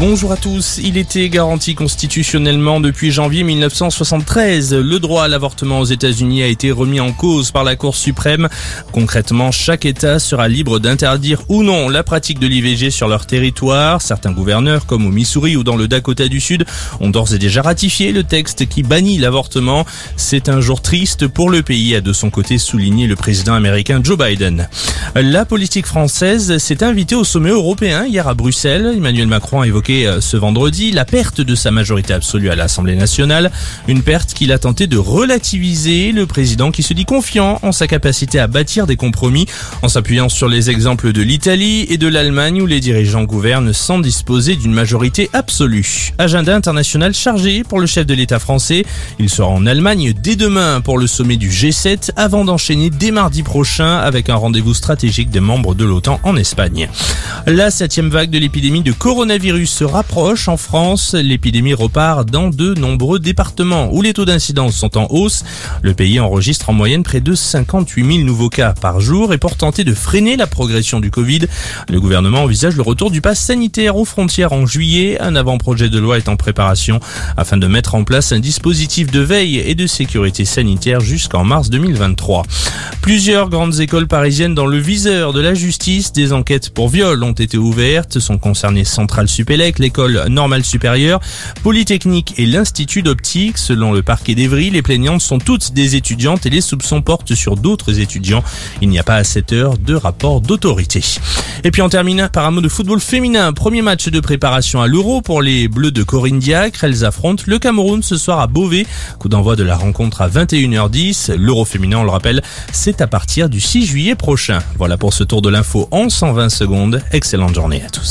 Bonjour à tous. Il était garanti constitutionnellement depuis janvier 1973. Le droit à l'avortement aux États-Unis a été remis en cause par la Cour suprême. Concrètement, chaque État sera libre d'interdire ou non la pratique de l'IVG sur leur territoire. Certains gouverneurs, comme au Missouri ou dans le Dakota du Sud, ont d'ores et déjà ratifié le texte qui bannit l'avortement. C'est un jour triste pour le pays, a de son côté souligné le président américain Joe Biden. La politique française s'est invitée au sommet européen hier à Bruxelles. Emmanuel Macron a évoqué euh, ce vendredi la perte de sa majorité absolue à l'Assemblée nationale, une perte qu'il a tenté de relativiser, le président qui se dit confiant en sa capacité à bâtir des compromis en s'appuyant sur les exemples de l'Italie et de l'Allemagne où les dirigeants gouvernent sans disposer d'une majorité absolue. Agenda international chargé pour le chef de l'État français, il sera en Allemagne dès demain pour le sommet du G7 avant d'enchaîner dès mardi prochain avec un rendez-vous stratégique des membres de l'OTAN en Espagne. La septième vague de l'épidémie de coronavirus se rapproche en France. L'épidémie repart dans de nombreux départements où les taux d'incidence sont en hausse. Le pays enregistre en moyenne près de 58 000 nouveaux cas par jour et pour tenter de freiner la progression du Covid, le gouvernement envisage le retour du pass sanitaire aux frontières en juillet. Un avant-projet de loi est en préparation afin de mettre en place un dispositif de veille et de sécurité sanitaire jusqu'en mars 2023. Plusieurs grandes écoles parisiennes dans le viseur de la justice, des enquêtes pour viol ont été ouvertes, sont concernées Centrale Supélec, l'école normale supérieure, Polytechnique et l'Institut d'optique. Selon le parquet d'Evry, les plaignantes sont toutes des étudiantes et les soupçons portent sur d'autres étudiants. Il n'y a pas à cette heure de rapport d'autorité. Et puis on termine par un mot de football féminin. Premier match de préparation à l'Euro pour les Bleus de Corinne Diacre. Elles affrontent le Cameroun ce soir à Beauvais. Coup d'envoi de la rencontre à 21h10. L'Euro féminin, on le rappelle, c'est à partir du 6 juillet prochain. Voilà pour ce tour de l'info en 120 secondes. Excellente journée à tous.